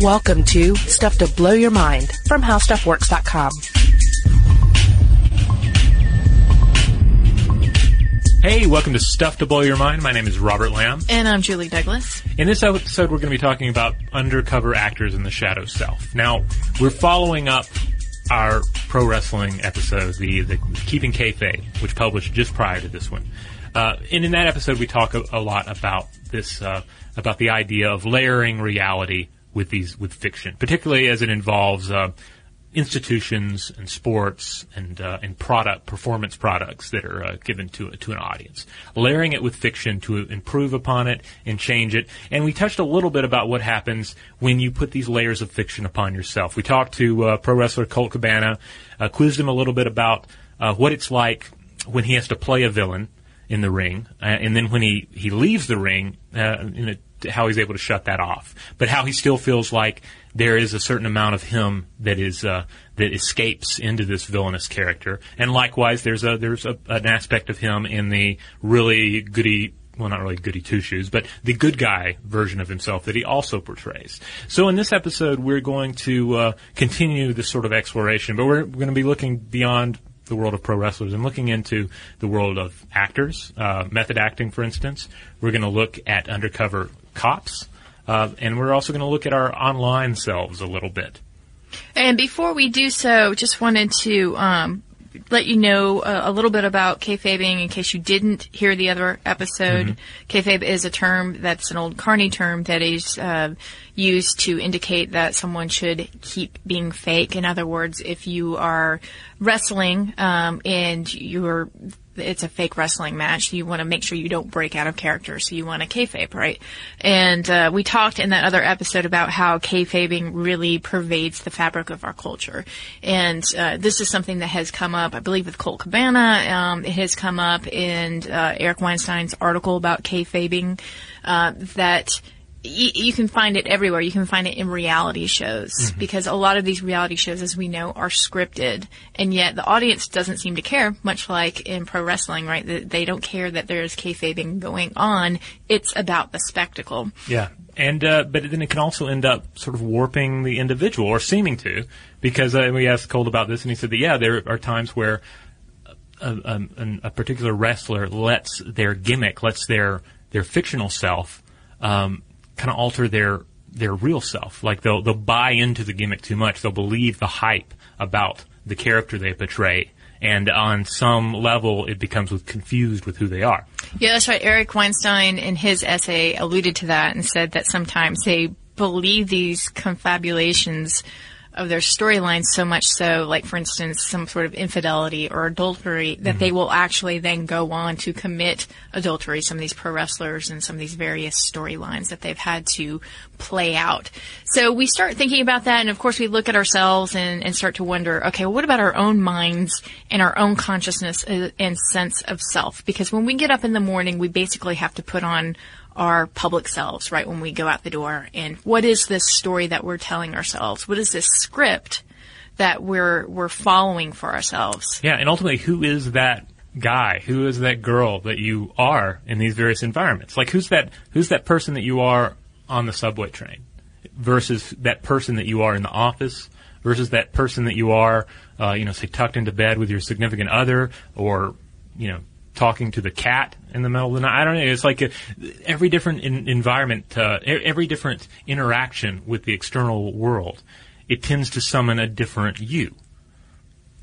Welcome to Stuff to Blow Your Mind from HowStuffWorks.com. Hey, welcome to Stuff to Blow Your Mind. My name is Robert Lamb. And I'm Julie Douglas. In this episode, we're going to be talking about undercover actors in the shadow self. Now, we're following up our pro wrestling episode, the, the Keeping Kayfabe, which published just prior to this one. Uh, and in that episode, we talk a, a lot about this, uh, about the idea of layering reality with these with fiction, particularly as it involves uh, institutions and sports and uh, and product performance products that are uh, given to to an audience. Layering it with fiction to improve upon it and change it. And we touched a little bit about what happens when you put these layers of fiction upon yourself. We talked to uh, pro wrestler Colt Cabana, quizzed him a little bit about uh, what it's like when he has to play a villain in the ring, uh, and then when he he leaves the ring, uh, how he's able to shut that off, but how he still feels like there is a certain amount of him that is uh, that escapes into this villainous character, and likewise, there's a there's a, an aspect of him in the really goody. Well, not really goody two shoes, but the good guy version of himself that he also portrays. So, in this episode, we're going to uh, continue this sort of exploration, but we're going to be looking beyond the world of pro wrestlers and looking into the world of actors, uh, method acting, for instance. We're going to look at undercover cops. Uh, and we're also going to look at our online selves a little bit. And before we do so, just wanted to um, let you know a, a, little bit about kayfabing in case you didn't hear the other episode. Mm-hmm. Kayfabe is a term that's an old Carney term that is uh, used to indicate that someone should keep being fake. In other words, if you are wrestling um, and you're it's a fake wrestling match. You want to make sure you don't break out of character, so you want to kayfabe, right? And uh, we talked in that other episode about how kayfabing really pervades the fabric of our culture. And uh, this is something that has come up, I believe, with Colt Cabana. Um, it has come up in uh, Eric Weinstein's article about kayfabing. Uh, that you can find it everywhere. You can find it in reality shows mm-hmm. because a lot of these reality shows, as we know, are scripted, and yet the audience doesn't seem to care. Much like in pro wrestling, right? They don't care that there's kayfabing going on. It's about the spectacle. Yeah, and uh, but then it can also end up sort of warping the individual or seeming to, because uh, we asked Colt about this, and he said that yeah, there are times where. A, a, a particular wrestler lets their gimmick, lets their their fictional self um, kind of alter their their real self. Like they'll they'll buy into the gimmick too much. They'll believe the hype about the character they portray. And on some level, it becomes confused with who they are. Yeah, that's right. Eric Weinstein, in his essay, alluded to that and said that sometimes they believe these confabulations of their storylines so much so, like for instance, some sort of infidelity or adultery, that mm-hmm. they will actually then go on to commit adultery. Some of these pro wrestlers and some of these various storylines that they've had to play out. So we start thinking about that, and of course we look at ourselves and, and start to wonder, okay, well, what about our own minds and our own consciousness and sense of self? Because when we get up in the morning, we basically have to put on our public selves right when we go out the door. And what is this story that we're telling ourselves? What is this script that we're we're following for ourselves? Yeah and ultimately who is that guy? Who is that girl that you are in these various environments? Like who's that who's that person that you are on the subway train versus that person that you are in the office versus that person that you are uh, you know say tucked into bed with your significant other or you know talking to the cat in the middle of the night. I don't know. It's like a, every different in, environment, uh, every different interaction with the external world, it tends to summon a different you.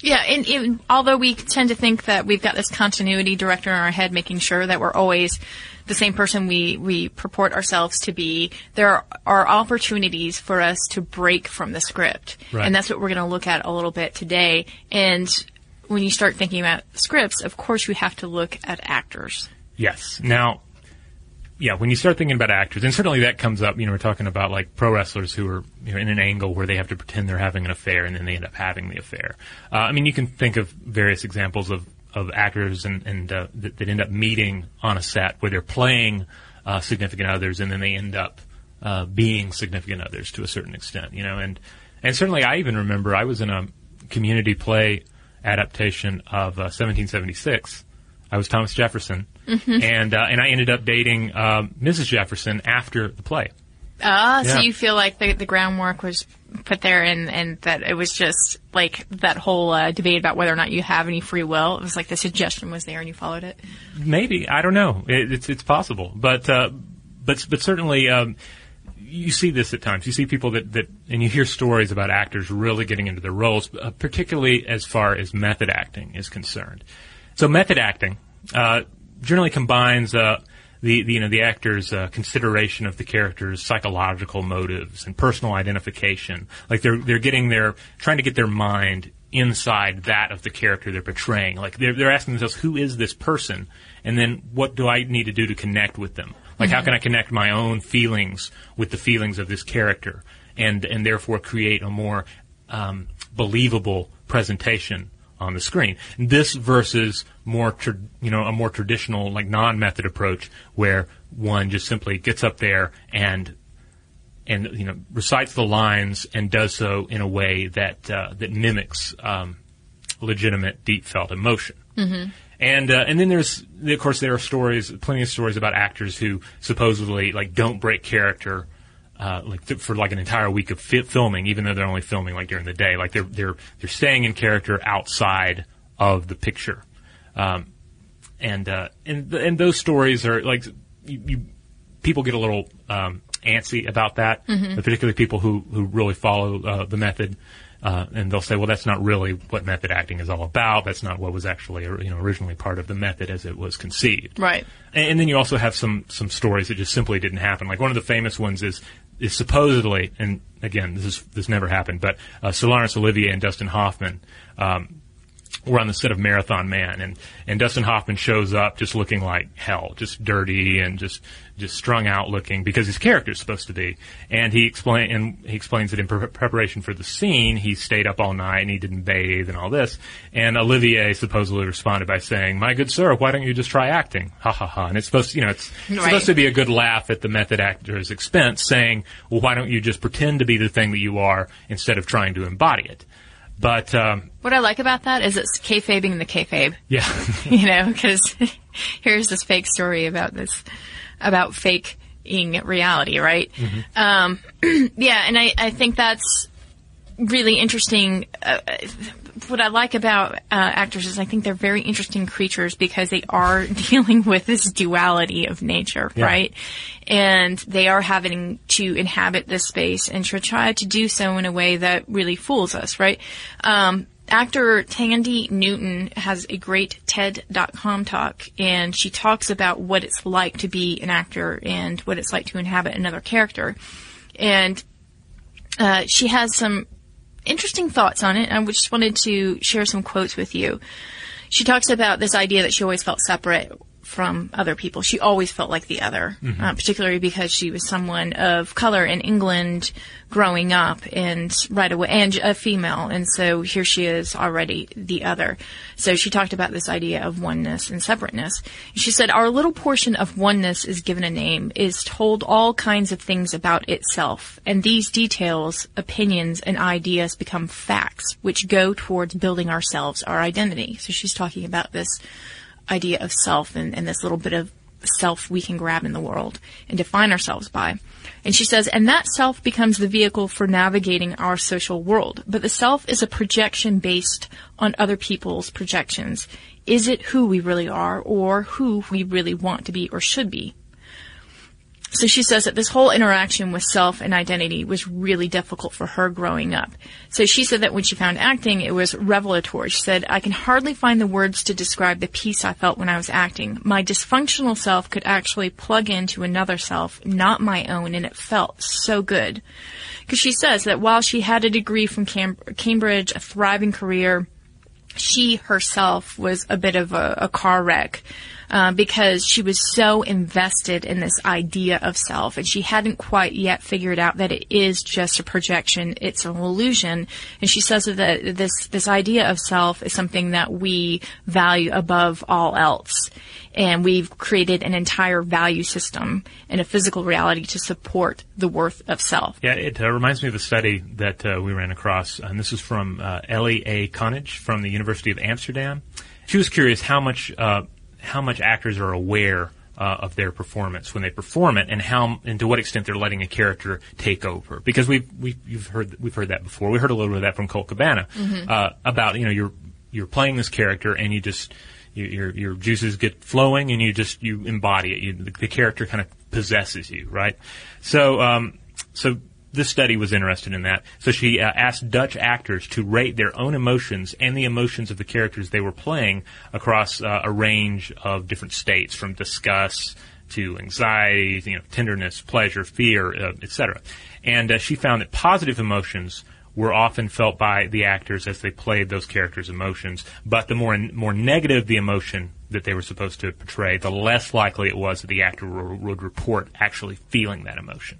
Yeah, and, and, although we tend to think that we've got this continuity director in our head making sure that we're always the same person we, we purport ourselves to be, there are, are opportunities for us to break from the script. Right. And that's what we're going to look at a little bit today. And when you start thinking about scripts, of course you have to look at actors. Yes. Now, yeah, when you start thinking about actors, and certainly that comes up, you know, we're talking about like pro wrestlers who are you know, in an angle where they have to pretend they're having an affair and then they end up having the affair. Uh, I mean, you can think of various examples of, of actors and, and uh, that, that, end up meeting on a set where they're playing uh, significant others and then they end up uh, being significant others to a certain extent, you know, and, and certainly I even remember I was in a community play adaptation of uh, 1776. I was Thomas Jefferson, mm-hmm. and uh, and I ended up dating Mrs. Jefferson after the play. Ah, so you feel like the, the groundwork was put there and, and that it was just like that whole uh, debate about whether or not you have any free will. It was like the suggestion was there and you followed it. Maybe I don't know. It, it's it's possible, but uh, but but certainly um, you see this at times. You see people that that and you hear stories about actors really getting into their roles, uh, particularly as far as method acting is concerned. So method acting uh, generally combines. Uh, the, the, you know the actor's uh, consideration of the character's psychological motives and personal identification, like they're they're getting their trying to get their mind inside that of the character they're portraying. Like they're they're asking themselves, who is this person, and then what do I need to do to connect with them? Like how can I connect my own feelings with the feelings of this character, and and therefore create a more um, believable presentation on the screen. This versus more, tra- you know, a more traditional like non-method approach where one just simply gets up there and and you know recites the lines and does so in a way that uh, that mimics um, legitimate, deep felt emotion. Mm-hmm. And uh, and then there's of course there are stories, plenty of stories about actors who supposedly like don't break character. Uh, like th- for like an entire week of fi- filming, even though they're only filming like during the day, like they're they're they're staying in character outside of the picture, um, and uh, and th- and those stories are like you, you people get a little um, antsy about that, particularly people who who really follow uh, the method. Uh, and they'll say, "Well, that's not really what method acting is all about. That's not what was actually, you know, originally part of the method as it was conceived." Right. And, and then you also have some some stories that just simply didn't happen. Like one of the famous ones is is supposedly, and again, this is this never happened, but uh, Sir Laurence Olivier and Dustin Hoffman. Um, were on the set of Marathon Man, and and Dustin Hoffman shows up just looking like hell, just dirty and just just strung out looking because his character is supposed to be. And he explain and he explains that in pre- preparation for the scene, he stayed up all night and he didn't bathe and all this. And Olivier supposedly responded by saying, "My good sir, why don't you just try acting?" Ha ha ha. And it's supposed, you know, it's Right. supposed to be a good laugh at the method actor's expense, saying, "Well, why don't you just pretend to be the thing that you are instead of trying to embody it?" But um, What I like about that is it's kayfabing the kayfabe. yeah. you know, because here's this fake story about this, about faking reality, right? Um, yeah, and I, I think that's really interesting. Uh, what I like about uh, actors is I think they're very interesting creatures because they are dealing with this duality of nature, Yeah. right? And they are having to inhabit this space and to try to do so in a way that really fools us, right? Um, actor Thandie Newton has a great TED.com talk, and she talks about what it's like to be an actor and what it's like to inhabit another character. And uh, she has some interesting thoughts on it. I just wanted to share some quotes with you. She talks about this idea that she always felt separate from other people. She always felt like the other, uh, particularly because she was someone of color in England growing up and right away, and a female. And so here she is already the other. So she talked about this idea of oneness and separateness. She said, our little portion of oneness is given a name, is told all kinds of things about itself. And these details, opinions, and ideas become facts, which go towards building ourselves, our identity. So she's talking about this idea of self and, and this little bit of self we can grab in the world and define ourselves by. And she says, and that self becomes the vehicle for navigating our social world. But the self is a projection based on other people's projections. Is it who we really are or who we really want to be or should be? So she says that this whole interaction with self and identity was really difficult for her growing up. So she said that when she found acting, it was revelatory. She said, I can hardly find the words to describe the peace I felt when I was acting. My dysfunctional self could actually plug into another self, not my own, and it felt so good. Because she says that while she had a degree from Cam- Cambridge, a thriving career, she herself was a bit of a, a car wreck uh, because she was so invested in this idea of self and she hadn't quite yet figured out that it is just a projection it's an illusion and she says that this this idea of self is something that we value above all else and we've created an entire value system and a physical reality to support the worth of self Yeah, it uh, reminds me of a study that uh, we ran across, and this is from uh, Elly A. Konijn from the University of Amsterdam. She was curious how much uh, how much actors are aware uh, of their performance when they perform it, and how and to what extent they're letting a character take over. Because we've we've you've heard we've heard that before. We heard a little bit of that from Colt Cabana uh, about you know you're you're playing this character and you just you, your your juices get flowing and you just you embody it. You, the, the character kind of possesses you, right? So um, so this study was interested in that. So she uh, asked Dutch actors to rate their own emotions and the emotions of the characters they were playing across uh, a range of different states, from disgust to anxiety, you know, tenderness, pleasure, fear, uh, etc. And uh, she found that positive emotions were often felt by the actors as they played those characters' emotions, but the more more negative the emotion that they were supposed to portray, the less likely it was that the actor would report actually feeling that emotion.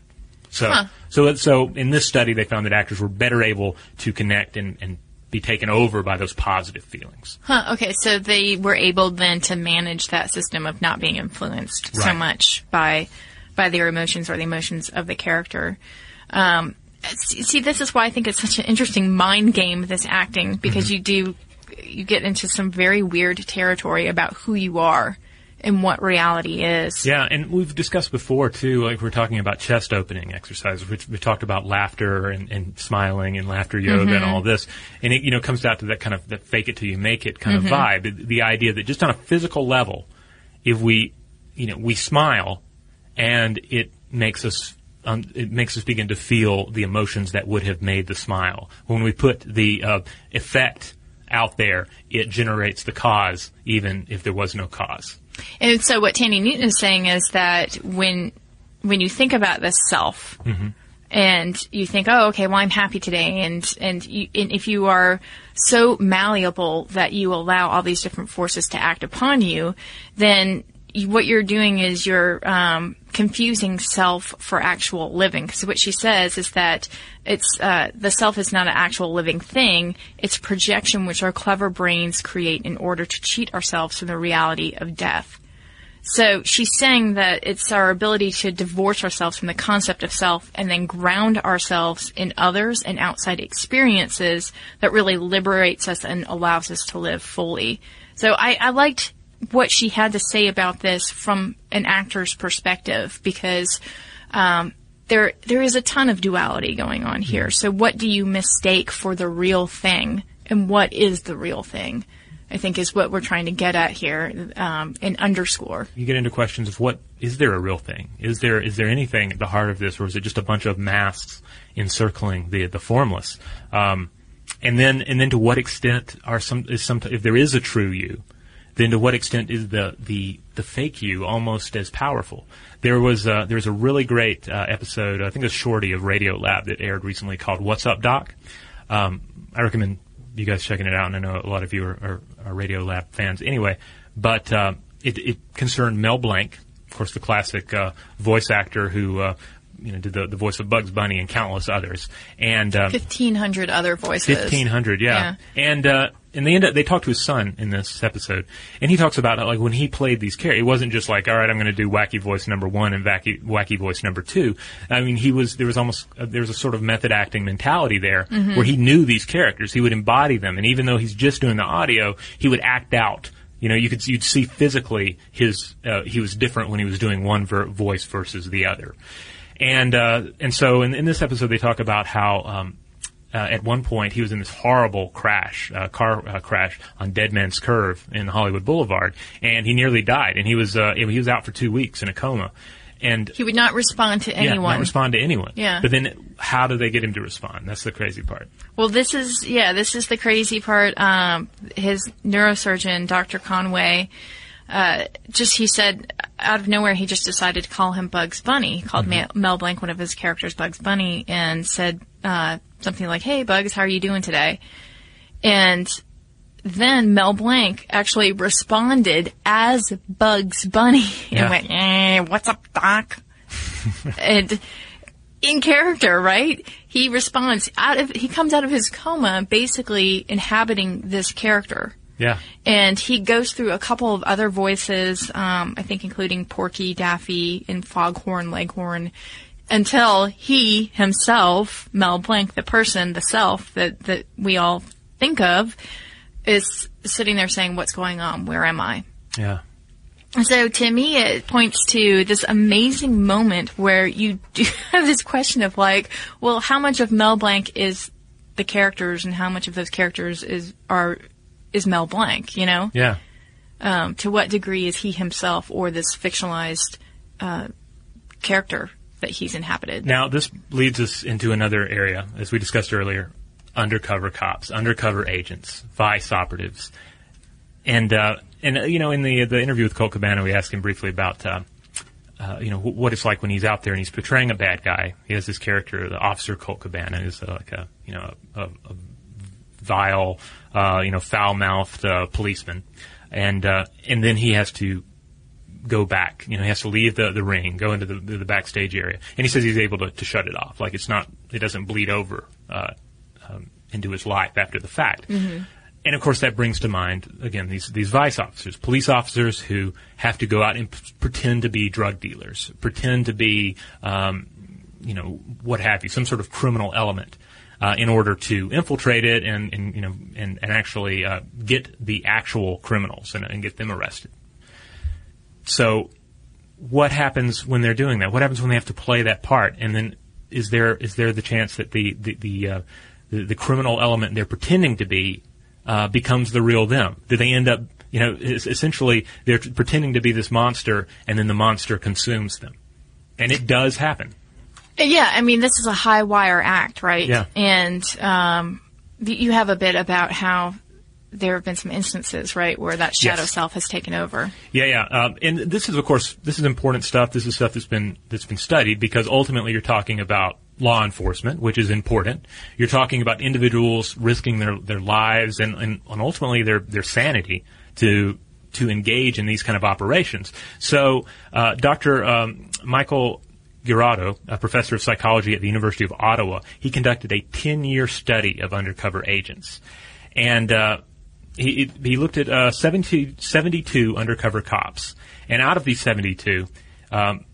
So, Huh. so, so in this study, they found that actors were better able to connect and, and be taken over by those positive feelings. Huh, okay, so they were able then to manage that system of not being influenced so much by by their emotions or the emotions of the character. Um, see, see, this is why I think it's such an interesting mind game, this acting, because Mm-hmm. you do you get into some very weird territory about who you are and what reality is. Yeah, and we've discussed before too, like we're talking about chest opening exercises, which we talked about laughter and, and smiling and laughter yoga and all this. And it, you know, comes down to that kind of, that fake it till you make it kind of vibe. The, the idea that just on a physical level, if we, you know, we smile and it makes us, um, it makes us begin to feel the emotions that would have made the smile. When we put the uh, effect out there, it generates the cause, even if there was no cause. And so what Thandie Newton is saying is that when when you think about the self mm-hmm. and you think, oh, okay, well, I'm happy today, and and, you, and if you are so malleable that you allow all these different forces to act upon you, then what you're doing is you're um, confusing self for actual living. Because what she says is that it's uh, the self is not an actual living thing; it's projection which our clever brains create in order to cheat ourselves from the reality of death. So she's saying that it's our ability to divorce ourselves from the concept of self and then ground ourselves in others and outside experiences that really liberates us and allows us to live fully. So I, I liked what she had to say about this from an actor's perspective because um, there there is a ton of duality going on here. So what do you mistake for the real thing, and what is the real thing? I think is what we're trying to get at here um, and underscore. you get into questions of what is there a real thing? Is there is there anything at the heart of this, or is it just a bunch of masks encircling the the formless? Um, and then and then to what extent are some is some if there is a true you, then to what extent is the the the fake you almost as powerful? There was uh, there was a really great uh, episode, I think it was Shorty of Radiolab that aired recently called "What's Up, Doc." Um, I recommend you guys checking it out, and I know a lot of you are, are, are Radiolab fans anyway. But uh, it, it concerned Mel Blanc, of course, the classic uh, voice actor who uh, you know did the, the voice of Bugs Bunny and countless others, and um, Fifteen hundred other voices. Fifteen hundred, yeah. And uh, and they end up they talk to his son in this episode, and he talks about like when he played these characters, it wasn't just like, all right, I'm going to do wacky voice number one and wacky wacky voice number two. I mean, he was there was almost uh, there was a sort of method acting mentality there where he knew these characters, he would embody them, and even though he's just doing the audio, he would act out. You know, you could you'd see physically his uh, he was different when he was doing one ver- voice versus the other. And uh, and so in, in this episode, they talk about how um, uh, at one point he was in this horrible crash, uh, car uh, crash on Dead Man's Curve in Hollywood Boulevard, and he nearly died. And he was uh, he was out for two weeks in a coma, and He would not respond to yeah, anyone. not respond to anyone. Yeah. But then, how do they get him to respond? That's the crazy part. Well, this is yeah, this is the crazy part. Um, his neurosurgeon, Dr. Conway, uh, just he said out of nowhere he just decided to call him Bugs Bunny. He called Mel, Mel Blanc one of his characters Bugs Bunny and said uh, something like, "Hey Bugs, how are you doing today?" And then Mel Blanc actually responded as Bugs Bunny and Yeah. went, eh, "What's up, Doc?" and in character, right? He responds out of he comes out of his coma basically inhabiting this character. Yeah. And he goes through a couple of other voices, um, I think including Porky, Daffy, and Foghorn Leghorn, until he himself, Mel Blanc, the person, the self that, that we all think of, is sitting there saying, what's going on? Where am I? Yeah. So to me, it points to this amazing moment where you do have this question of like, well, how much of Mel Blanc is the characters, and how much of those characters is are is Mel Blanc? You know, Yeah. um, to what degree is he himself or this fictionalized uh, character that he's inhabited? Now, this leads us into another area, as we discussed earlier undercover cops, undercover agents, vice operatives. And, uh, and uh, you know, in the, the interview with Colt Cabana, we asked him briefly about, uh, uh, you know, wh- what it's like when he's out there and he's portraying a bad guy. He has this character, the officer Colt Cabana, is uh, like a, you know, a, a, vile, uh, you know, foul-mouthed uh, policeman, and uh, and then he has to go back. You know, he has to leave the, the ring, go into the, the backstage area, and he says he's able to, to shut it off. Like it's not, it doesn't bleed over uh, um, into his life after the fact. And of course, that brings to mind again these these vice officers, police officers who have to go out and p- pretend to be drug dealers, pretend to be, um, you know, what have you, some sort of criminal element. Uh, in order to infiltrate it and, and you know and, and actually uh, get the actual criminals and, and get them arrested. So, what happens when they're doing that? What happens when they have to play that part? And then, is there is there the chance that the the the, uh, the, the criminal element they're pretending to be uh, becomes the real them? Do they end up, you know, essentially they're pretending to be this monster, and then the monster consumes them? And it does happen. Yeah, I mean, this is a high wire act, right? Yeah. And um, you have a bit about how there have been some instances, right, where that shadow Yes. self has taken over. Yeah, yeah, um, and this is, of course, this is important stuff. This is stuff that's been that's been studied because ultimately you're talking about law enforcement, which is important. You're talking about individuals risking their their lives and, and, and ultimately their their sanity to to engage in these kind of operations. So, uh, Dr. Um, Michael Girodo, a professor of psychology at the University of Ottawa, he conducted a 10-year study of undercover agents, and uh, he, he looked at uh, 70, 72 undercover cops, and out of these 72, um,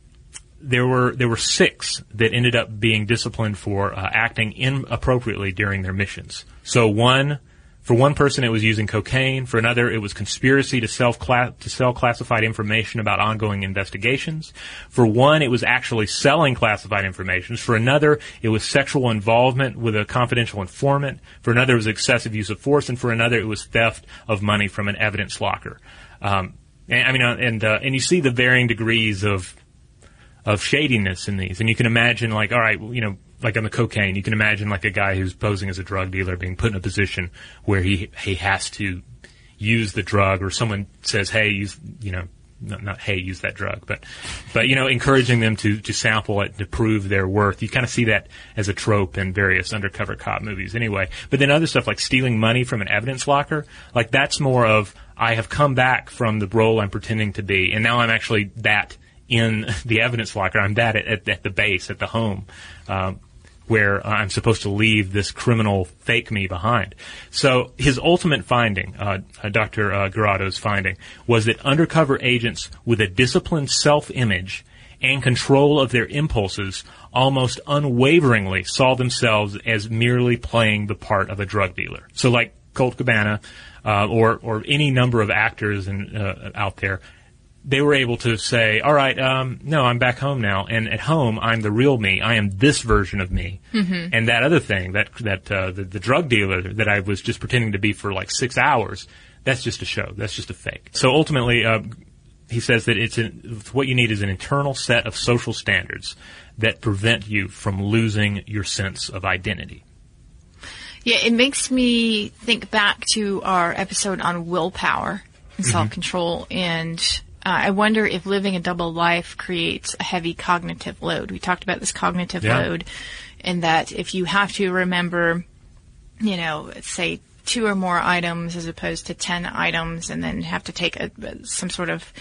there were there were six that ended up being disciplined for uh, acting inappropriately during their missions. So one. For one person, it was using cocaine. For another, it was conspiracy to to sell classified information about ongoing investigations. For one, it was actually selling classified information. For another, it was sexual involvement with a confidential informant. For another, it was excessive use of force, and for another, it was theft of money from an evidence locker. Um, and, I mean, uh, and uh, and you see the varying degrees of of shadiness in these. And you can imagine, like, all right, you know, like on the cocaine, you can imagine like a guy who's posing as a drug dealer being put in a position where he he has to use the drug, or someone says, "Hey, use," you know. Not, not hey, use that drug, but, but you know, encouraging them to to sample it to prove their worth. You kind of see that as a trope in various undercover cop movies, anyway. But then other stuff like stealing money from an evidence locker, like that's more of I have come back from the role I'm pretending to be, and now I'm actually that in the evidence locker. I'm that at, at, at the base, at the home, um, where I'm supposed to leave this criminal fake me behind. So his ultimate finding, uh, uh, Dr. Uh, Girodo's finding, was that undercover agents with a disciplined self-image and control of their impulses almost unwaveringly saw themselves as merely playing the part of a drug dealer. So like Colt Cabana, uh, or, or any number of actors uh, out there, they were able to say, "All right, um, no, I'm back home now, and at home I'm the real me. I am this version of me." Mm-hmm. And that other thing, that that uh, the, the drug dealer that I was just pretending to be for like six hours, that's just a show. That's just a fake. So ultimately, uh, he says that it's an, what you need is an internal set of social standards that prevent you from losing your sense of identity. Yeah, it makes me think back to our episode on willpower and self control, and uh, I wonder if living a double life creates a heavy cognitive load. We talked about this cognitive Yeah. load, and that if you have to remember, you know, say two or more items as opposed to ten items, and then have to take a, some sort of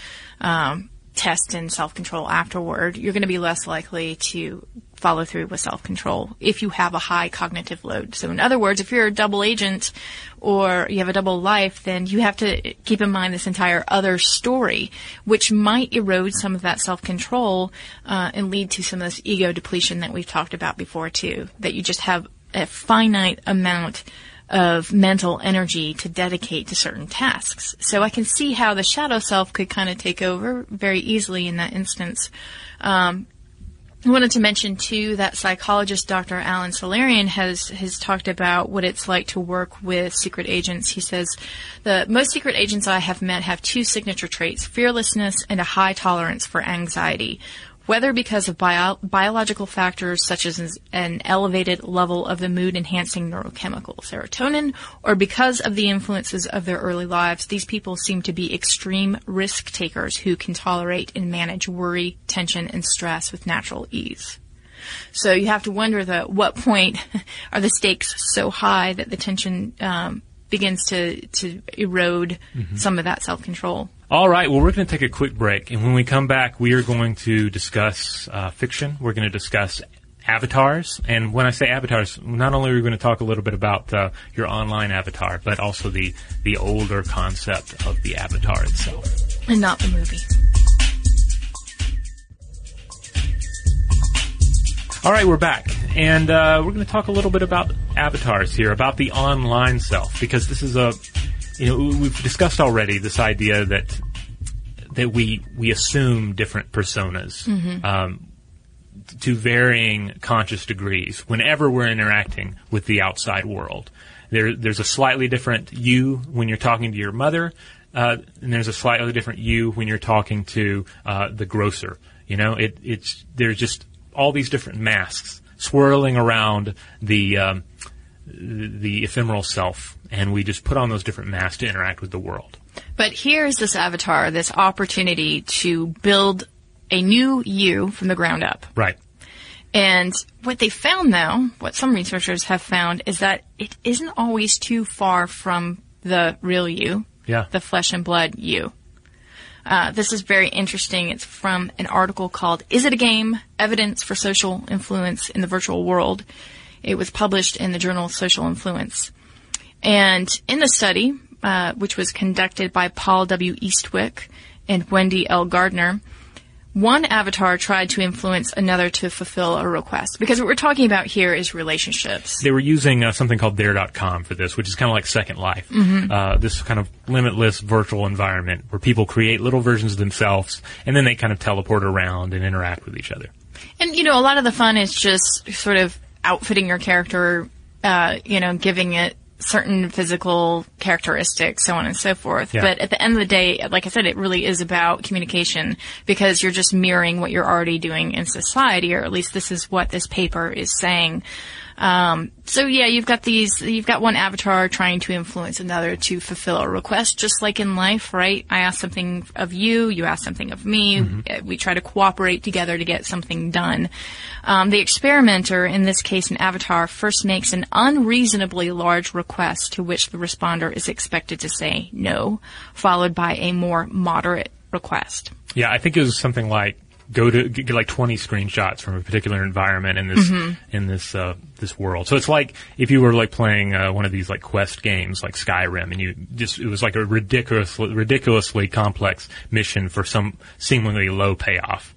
um, test in self control afterward, you're going to be less likely to follow through with self control if you have a high cognitive load. So, in other words, if you're a double agent or you have a double life, then you have to keep in mind this entire other story, which might erode some of that self control uh, and lead to some of this ego depletion that we've talked about before, too. That you just have a finite amount of mental energy to dedicate to certain tasks. So I can see how the shadow self could kind of take over very easily in that instance. Um, I wanted to mention too that psychologist Dr. Alen Salerian has has talked about what it's like to work with secret agents. He says the most secret agents I have met have two signature traits: fearlessness and a high tolerance for anxiety. Whether because of bio- biological factors such as an elevated level of the mood enhancing neurochemical serotonin, or because of the influences of their early lives, these people seem to be extreme risk takers who can tolerate and manage worry, tension, and stress with natural ease. So you have to wonder the what point are the stakes so high that the tension um, begins to to erode mm-hmm. some of that self control. All right. Well, we're going to take a quick break, and when we come back, we are going to discuss uh, fiction. We're going to discuss avatars, and when I say avatars, not only are we going to talk a little bit about uh, your online avatar, but also the the older concept of the avatar itself, and not the movie. All right, we're back, and uh, we're going to talk a little bit about avatars here, about the online self, because this is a you know, we've discussed already this idea that that we we assume different personas mm-hmm. um, to varying conscious degrees whenever we're interacting with the outside world. There, there's a slightly different you when you're talking to your mother, uh, and there's a slightly different you when you're talking to uh, the grocer. You know, it, it's there's just all these different masks swirling around the um, the ephemeral self, and we just put on those different masks to interact with the world. But here's this avatar, this opportunity to build a new you from the ground up. Right. And what they found, though, what some researchers have found, is that it isn't always too far from the real you, yeah. the flesh and blood you. Uh, this is very interesting. It's from an article called "Is It a Game? Evidence for Social Influence in the Virtual World." It was published in the journal Social Influence. And in the study, uh, which was conducted by Paul W. Eastwick and Wendy L. Gardner, one avatar tried to influence another to fulfill a request. Because what we're talking about here is relationships. They were using uh, something called There.com for this, which is kind of like Second Life. Mm-hmm. Uh, this kind of limitless virtual environment where people create little versions of themselves and then they kind of teleport around and interact with each other. And, you know, a lot of the fun is just sort of outfitting your character, uh, you know, giving it certain physical characteristics, so on and so forth. Yeah. But at the end of the day, like I said, it really is about communication because you're just mirroring what you're already doing in society, or at least this is what this paper is saying. Um, so yeah, you've got these, you've got one avatar trying to influence another to fulfill a request, just like in life, right? I ask something of you, you ask something of me, mm-hmm. we try to cooperate together to get something done. Um, the experimenter, in this case an avatar, first makes an unreasonably large request to which the responder is expected to say no, followed by a more moderate request. Yeah, I think it was something like go to get like 20 screenshots from a particular environment in this mm-hmm. in this uh, this world. So it's like if you were like playing uh, one of these like quest games like Skyrim, and you just it was like a ridiculously ridiculously complex mission for some seemingly low payoff.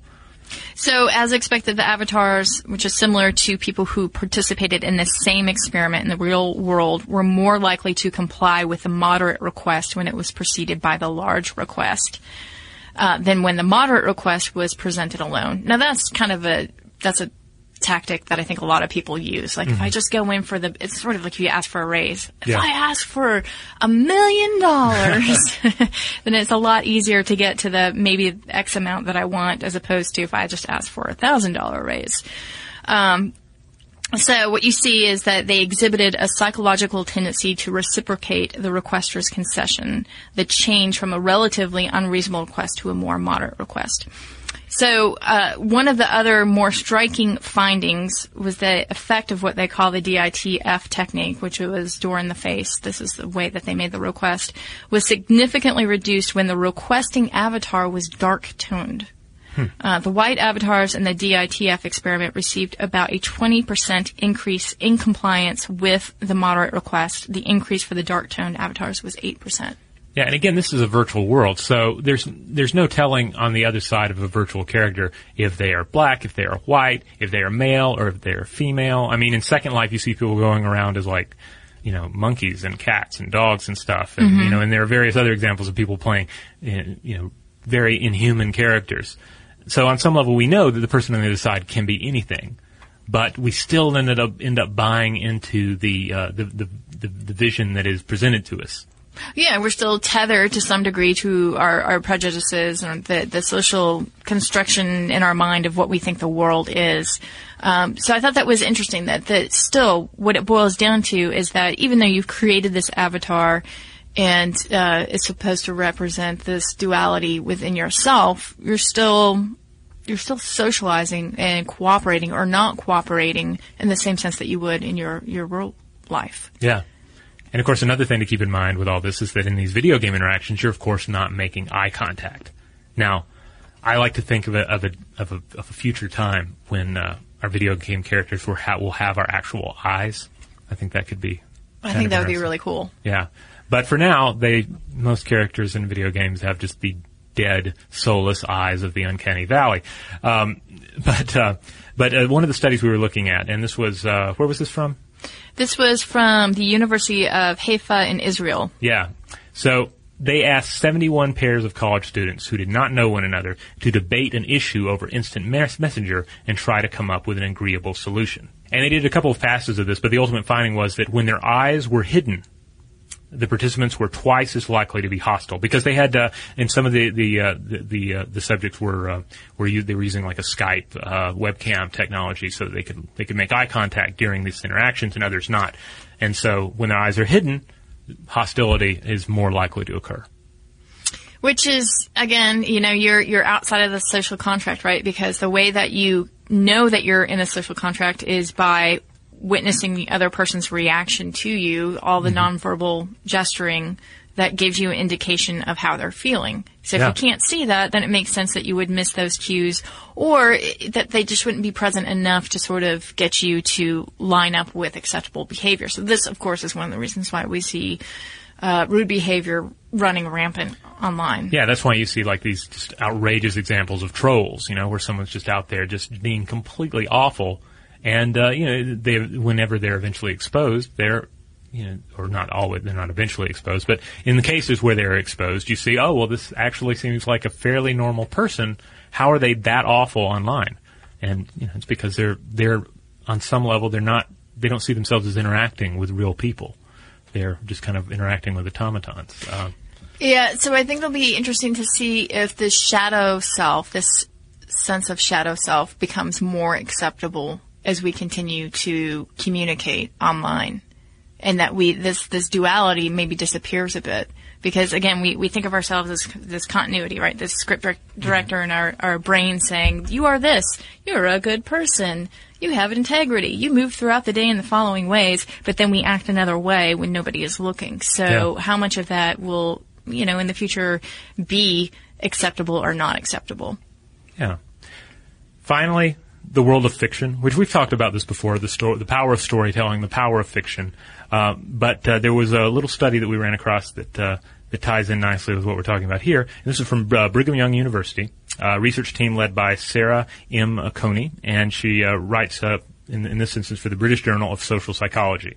So, as expected, the avatars, which is similar to people who participated in the same experiment in the real world, were more likely to comply with the moderate request when it was preceded by the large request uh, than when the moderate request was presented alone. Now that's kind of a that's a tactic that I think a lot of people use. Like mm-hmm. if I just go in for the, it's sort of like if you ask for a raise. If yeah. I ask for a million dollars, then it's a lot easier to get to the maybe X amount that I want as opposed to if I just ask for a thousand dollar raise. Um, so what you see is that they exhibited a psychological tendency to reciprocate the requester's concession, the change from a relatively unreasonable request to a more moderate request. So uh, one of the other more striking findings was the effect of what they call the DITF technique, which was door in the face. This is the way that they made the request, was significantly reduced when the requesting avatar was dark toned. Hmm. Uh, the white avatars in the DITF experiment received about a 20% increase in compliance with the moderate request. The increase for the dark toned avatars was 8%. Yeah, and again, this is a virtual world, so there's there's no telling on the other side of a virtual character if they are black, if they are white, if they are male, or if they are female. I mean, in Second Life, you see people going around as like you know, monkeys and cats and dogs and stuff. And, you know, and there are various other examples of people playing, uh, you know, very inhuman characters. So on some level, we know that the person on the other side can be anything, but we still ended up end up buying into the uh, the, the, the the vision that is presented to us. Yeah, we're still tethered to some degree to our, our prejudices and the, the social construction in our mind of what we think the world is. Um, so I thought that was interesting that, that still what it boils down to is that even though you've created this avatar and uh, it's supposed to represent this duality within yourself, you're still you're still socializing and cooperating or not cooperating in the same sense that you would in your your real life. Yeah. And of course, another thing to keep in mind with all this is that in these video game interactions, you're of course not making eye contact. Now, I like to think of a of a of a, of a future time when uh, our video game characters will, ha- will have our actual eyes. I think that could be. I think that would be really cool. Yeah, but for now, they most characters in video games have just the dead, soulless eyes of the uncanny valley. Um, but uh, but uh, one of the studies we were looking at, and this was uh, where was this from? This was from the University of Haifa in Israel. Yeah. So they asked 71 pairs of college students who did not know one another to debate an issue over instant mes- messenger and try to come up with an agreeable solution. And they did a couple of passes of this, but the ultimate finding was that when their eyes were hidden, the participants were twice as likely to be hostile because they had uh, and some of the the uh, the the, uh, the subjects were uh, were they were using like a Skype uh, webcam technology so that they could they could make eye contact during these interactions and others not and so when their eyes are hidden hostility is more likely to occur Which is again, you know, you're you're outside of the social contract, right? Because the way that you know that you're in a social contract is by witnessing the other person's reaction to you, all the nonverbal gesturing that gives you an indication of how they're feeling. So if Yeah. you can't see that, then it makes sense that you would miss those cues or that they just wouldn't be present enough to sort of get you to line up with acceptable behavior. So this, of course, is one of the reasons why we see uh, rude behavior running rampant online. Yeah, that's why you see like these just outrageous examples of trolls, you know, where someone's just out there just being completely awful, and uh, you know, they whenever they're eventually exposed, they're you know, or not always, they're not eventually exposed, but in the cases where they're exposed, you see, oh well, this actually seems like a fairly normal person. How are they that awful online? And you know, it's because they're they're on some level they're not they don't see themselves as interacting with real people. They're just kind of interacting with automatons. Um, Yeah, so I think it'll be interesting to see if this shadow self, this sense of shadow self, becomes more acceptable as we continue to communicate online, and that we this this duality maybe disappears a bit. Because again, we, we think of ourselves as this continuity, right? This script dir- mm-hmm. director in our, our brain saying, you are this, you're a good person, you have integrity, you move throughout the day in the following ways, but then we act another way when nobody is looking. So Yeah. how much of that will, you know, in the future be acceptable or not acceptable? Yeah. Finally, the world of fiction, which we've talked about this before, the the power of storytelling, the power of fiction. Uh, but uh, there was a little study that we ran across that uh, that ties in nicely with what we're talking about here. And this is from uh, Brigham Young University, research team led by Sarah M. Coyne, and she uh, writes uh, in, in this instance for the British Journal of Social Psychology.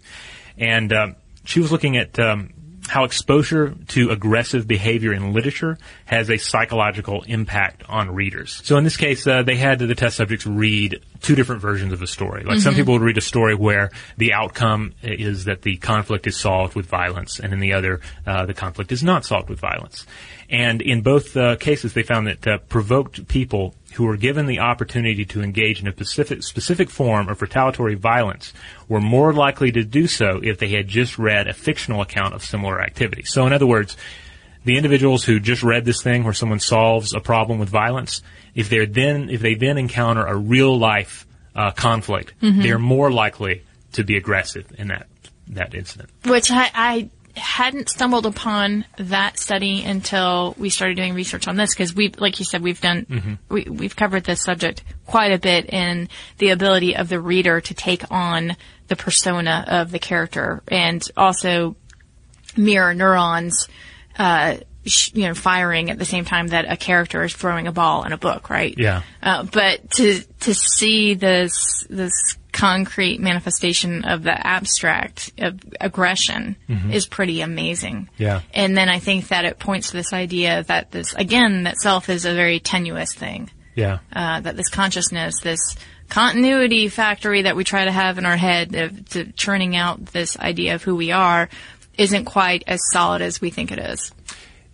And um, she was looking at um, how exposure to aggressive behavior in literature has a psychological impact on readers. So in this case, uh, they had the test subjects read two different versions of a story. Like some people would read a story where the outcome is that the conflict is solved with violence, and in the other, uh, the conflict is not solved with violence. And in both uh, cases, they found that uh, provoked people who were given the opportunity to engage in a specific, specific form of retaliatory violence were more likely to do so if they had just read a fictional account of similar activity. So in other words, the individuals who just read this thing where someone solves a problem with violence, if they're then, if they then encounter a real life uh, conflict, they're more likely to be aggressive in that, that incident. Which I, I hadn't stumbled upon that study until we started doing research on this because we, like you said, we've done, we, we've covered this subject quite a bit in the ability of the reader to take on the persona of the character and also mirror neurons, uh, sh- you know, firing at the same time that a character is throwing a ball in a book, right? Yeah. Uh, but to to see this this concrete manifestation of the abstract of aggression is pretty amazing. Yeah. And then I think that it points to this idea that this, again, that self is a very tenuous thing. Yeah. Uh, that this consciousness, this continuity factory that we try to have in our head of to churning out this idea of who we are isn't quite as solid as we think it is.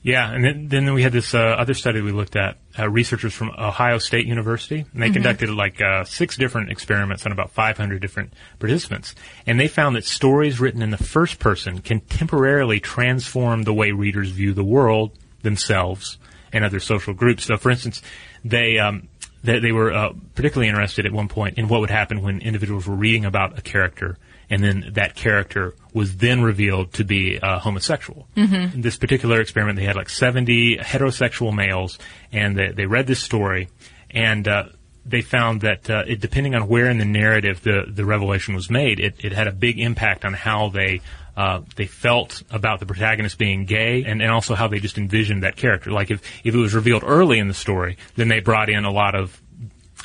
Yeah, and then, then we had this uh, other study we looked at. Uh, researchers from Ohio State University, and they conducted like uh, six different experiments on about 500 different participants, and they found that stories written in the first person can temporarily transform the way readers view the world, themselves, and other social groups. So, for instance, they um, they, they were uh, particularly interested at one point in what would happen when individuals were reading about a character and then that character was then revealed to be uh, homosexual. Mm-hmm. In this particular experiment, they had like 70 heterosexual males, and they, they read this story, and uh, they found that uh, it, depending on where in the narrative the, the revelation was made, it, it had a big impact on how they uh, they felt about the protagonist being gay, and, and also how they just envisioned that character. Like if if it was revealed early in the story, then they brought in a lot of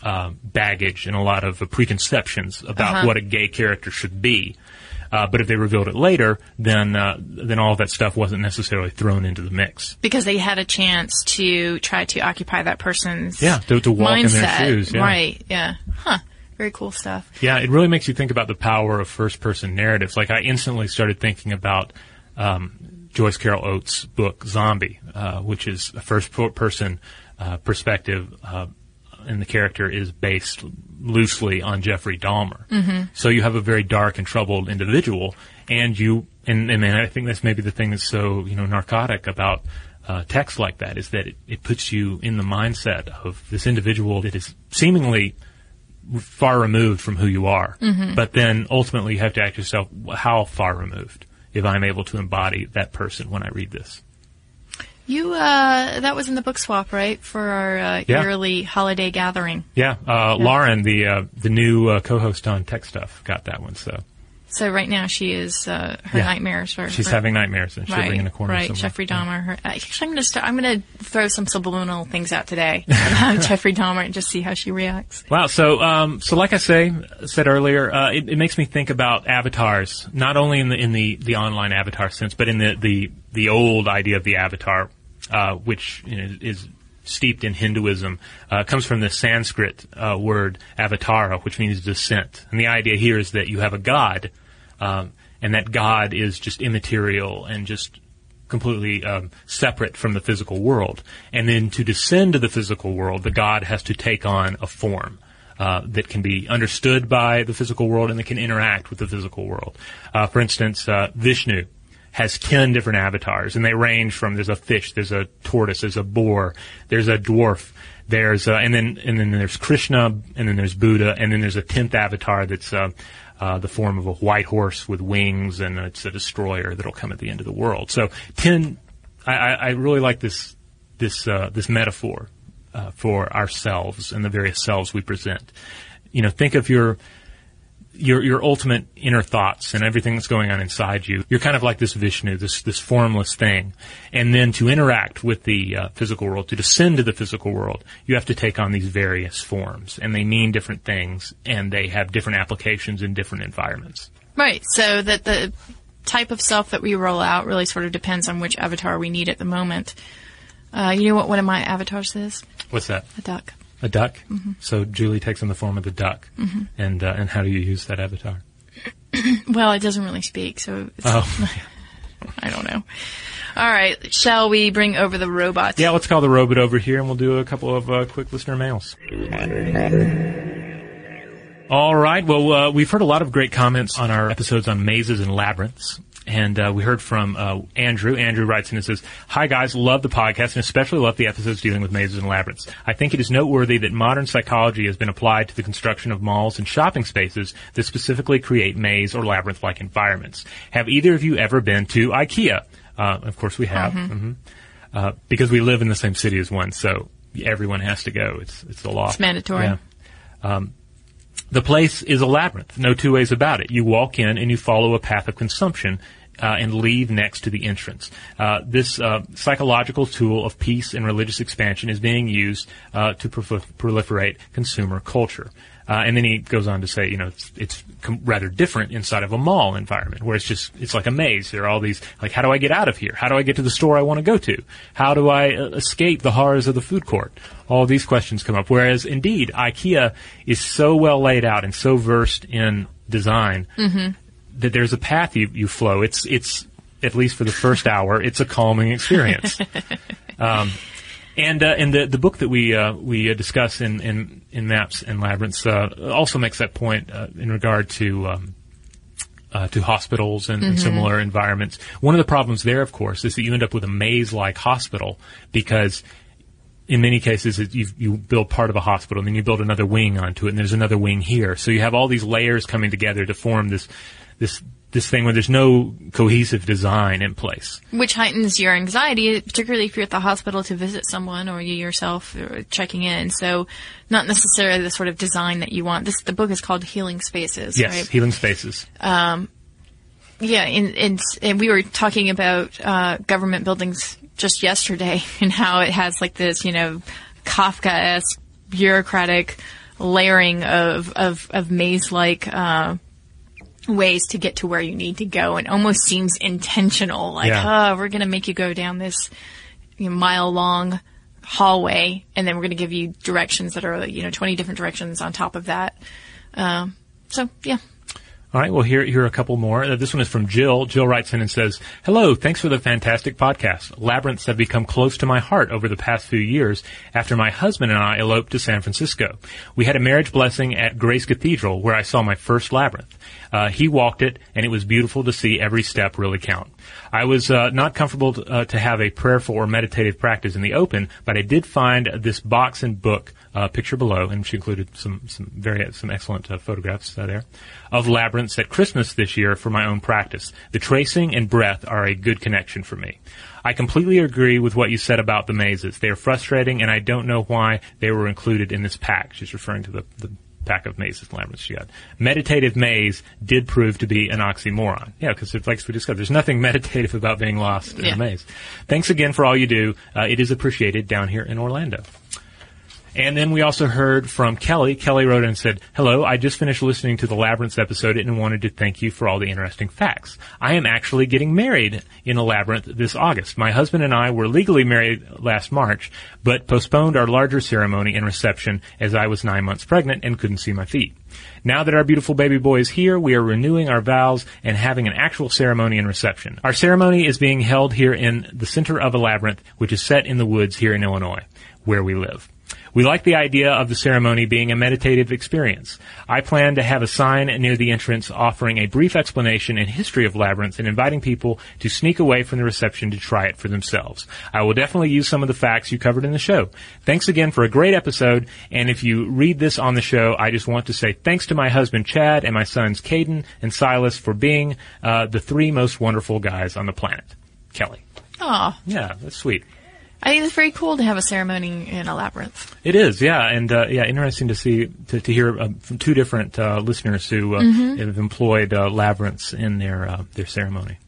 uh, baggage and a lot of uh, preconceptions about Uh-huh. what a gay character should be. Uh, but if they revealed it later, then uh, then all of that stuff wasn't necessarily thrown into the mix. Because they had a chance to try to occupy that person's Yeah, to- to walk in mindset. their shoes, yeah. Right, yeah. Huh. Very cool stuff. Yeah, it really makes you think about the power of first person narratives. Like I instantly started thinking about um, Joyce Carol Oates' book Zombie, uh, which is a first person uh, perspective, uh, and the character is based loosely on Jeffrey Dahmer. So you have a very dark and troubled individual, and you and, and I think that's maybe the thing that's so you know narcotic about. Uh, text like that is that it, it puts you in the mindset of this individual that is seemingly far removed from who you are. But then ultimately you have to ask yourself, how far removed? If I'm able to embody that person when I read this. You, uh, that was in the book swap, right? For our uh, Yeah. yearly holiday gathering. Yeah, uh, Lauren, the uh, the new uh, co-host on Tech Stuff, got that one. So So right now she is, uh, her Yeah. nightmares are. she's are- having nightmares and shivering Right, in a corner. right. somewhere. Jeffrey Dahmer. Her, actually, I'm going to start. I'm going to throw some subliminal things out today about Jeffrey Dahmer and just see how she reacts. Wow. So, um, so like I say, said earlier, uh, it, it makes me think about avatars, not only in the in the, the online avatar sense, but in the the, the old idea of the avatar, uh, which you know, is steeped in Hinduism, uh, comes from the Sanskrit uh, word avatara, which means descent. And the idea here is that you have a god, um, and that god is just immaterial and just completely um, separate from the physical world. And then to descend to the physical world, the god has to take on a form. Uh, that can be understood by the physical world and that can interact with the physical world. Uh, for instance, uh, Vishnu has 10 different avatars and they range from there's a fish, there's a tortoise, there's a boar, there's a dwarf, there's and then and then there's Krishna and then there's Buddha and then there's a 10th avatar that's uh, uh, the form of a white horse with wings and it's a destroyer that'll come at the end of the world. So 10 I, I I really like this this uh, this metaphor uh, for ourselves and the various selves we present. You know, think of your your your ultimate inner thoughts and everything that's going on inside you. You're kind of like this Vishnu, this this formless thing, and then to interact with the uh, physical world, to descend to the physical world, you have to take on these various forms, and they mean different things, and they have different applications in different environments. Right. So that the type of self that we roll out really sort of depends on which avatar we need at the moment. Uh, you know what one of my avatars is? What's that? A duck. A duck. So Julie takes on the form of the duck, and uh, and how do you use that avatar? Well, it doesn't really speak, so it's, Oh, I don't know. All right. Shall we bring over the robot? yeah. Let's call the robot over here, and we'll do a couple of uh, quick listener mails. All right. Well, uh, we've heard a lot of great comments on our episodes on mazes and labyrinths. And uh, we heard from uh, Andrew. Andrew writes in and says, Hi, guys. Love the podcast and especially love the episodes dealing with mazes and labyrinths. I think it is noteworthy that modern psychology has been applied to the construction of malls and shopping spaces that specifically create maze or labyrinth like environments. Have either of you ever been to IKEA? Uh, of course, we have. hmm Uh, because we live in the same city as one, so everyone has to go. It's, it's the law. It's mandatory. Yeah. Um, the place is a labyrinth. No two ways about it. You walk in and you follow a path of consumption. Uh, and leave next to the entrance. Uh, this uh, psychological tool of peace and religious expansion is being used uh, to prol- proliferate consumer culture. Uh, and then he goes on to say, you know, it's, it's com- rather different inside of a mall environment where it's just, it's like a maze. There are all these, like, how do I get out of here? How do I get to the store I want to go to? How do I uh, escape the horrors of the food court? All these questions come up. Whereas indeed, IKEA is so well laid out and so versed in design that there's a path you, you flow. It's, it's, at least for the first hour, it's a calming experience. um, and uh, and the the book that we uh, we uh, discuss in, in in maps and labyrinths uh, also makes that point uh, in regard to. Um, uh, to hospitals and, and similar environments. One of the problems there, of course, is that you end up with a maze-like hospital because in many cases, it, you you build part of a hospital, and then you build another wing onto it, and there's another wing here. So you have all these layers coming together to form this this this thing where there's no cohesive design in place. Which heightens your anxiety, particularly if you're at the hospital to visit someone or you yourself are checking in. So, not necessarily the sort of design that you want. This the book is called Healing Spaces, Yes, right? healing spaces. Yeah, and, and and we were talking about uh, government buildings just yesterday and how it has like this, you know, Kafka-esque bureaucratic layering of of, of maze-like. Uh, ways to get to where you need to go. And almost seems intentional like Yeah. oh we're going to make you go down this you know, mile long hallway and then we're going to give you directions that are you know 20 different directions on top of that. Um, so yeah All right, well, here, here are a couple more. Uh, this one is from Jill. Jill writes in and says, Hello, thanks for the fantastic podcast. Labyrinths have become close to my heart over the past few years after my husband and I eloped to San Francisco. We had a marriage blessing at Grace Cathedral where I saw my first labyrinth. Uh, he walked it, and it was beautiful to see every step really count. I was uh, not comfortable to, uh, to have a prayerful or meditative practice in the open, but I did find this box and book uh, picture below, and she included some some very some excellent uh, photographs uh, there of labyrinths at Christmas this year for my own practice. The tracing and breath are a good connection for me. I completely agree with what you said about the mazes. They are frustrating, and I don't know why they were included in this pack. She's referring to the, the pack of mazes labyrinths she got. Meditative maze did prove to be an oxymoron. Yeah, because like we discovered, there's nothing meditative about being lost in a maze. Thanks again for all you do. Uh, it is appreciated down here in Orlando. And then we also heard from Kelly. Kelly wrote and said, Hello, I just finished listening to the Labyrinth episode and wanted to thank you for all the interesting facts. I am actually getting married in a Labyrinth this August. My husband and I were legally married last March, but postponed our larger ceremony and reception as I was nine months pregnant and couldn't see my feet. Now that our beautiful baby boy is here, we are renewing our vows and having an actual ceremony and reception. Our ceremony is being held here in the center of a labyrinth, which is set in the woods here in Illinois, where we live. We like the idea of the ceremony being a meditative experience. I plan to have a sign near the entrance offering a brief explanation and history of Labyrinth and inviting people to sneak away from the reception to try it for themselves. I will definitely use some of the facts you covered in the show. Thanks again for a great episode, and if you read this on the show, I just want to say thanks to my husband Chad and my sons Caden and Silas for being uh, the three most wonderful guys on the planet. Kelly. oh Yeah, that's sweet. I think it's very cool to have a ceremony in a labyrinth It is, yeah, and uh, yeah, interesting to see to, to hear uh, from two different uh, listeners who uh, have employed uh, labyrinths in their uh, their ceremony.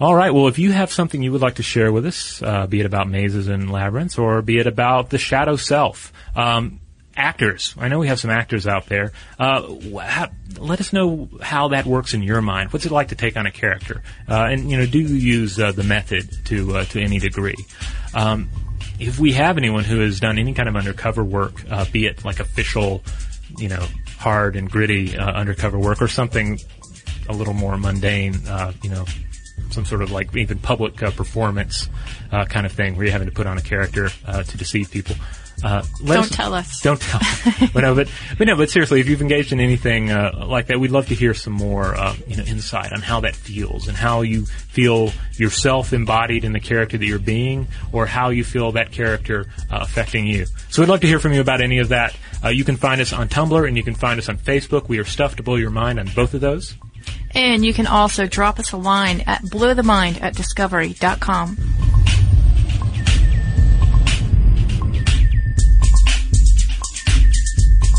All right, well, if you have something you would like to share with us, uh, be it about mazes and labyrinths, or be it about the shadow self, um, actors. I know we have some actors out there. Uh, how, let us know how that works in your mind. What's it like to take on a character? Uh, and you know, do you use uh, the method to uh, to any degree? Um, if we have anyone who has done any kind of undercover work, uh, be it like official, you know, hard and gritty uh, undercover work, or something a little more mundane, uh, you know, some sort of like even public performance kind of thing where you're having to put on a character to deceive people. Uh, Don't tell us. Don't tell. but no, but, but no, but seriously, if you've engaged in anything uh, like that, we'd love to hear some more, uh, you know, insight on how that feels and how you feel yourself embodied in the character that you're being, or how you feel that character uh, affecting you. So we'd love to hear from you about any of that. Uh, you can find us on Tumblr and you can find us on Facebook. We are stuff to blow your mind on both of those. and you can also drop us a line at blowthemind at discovery.com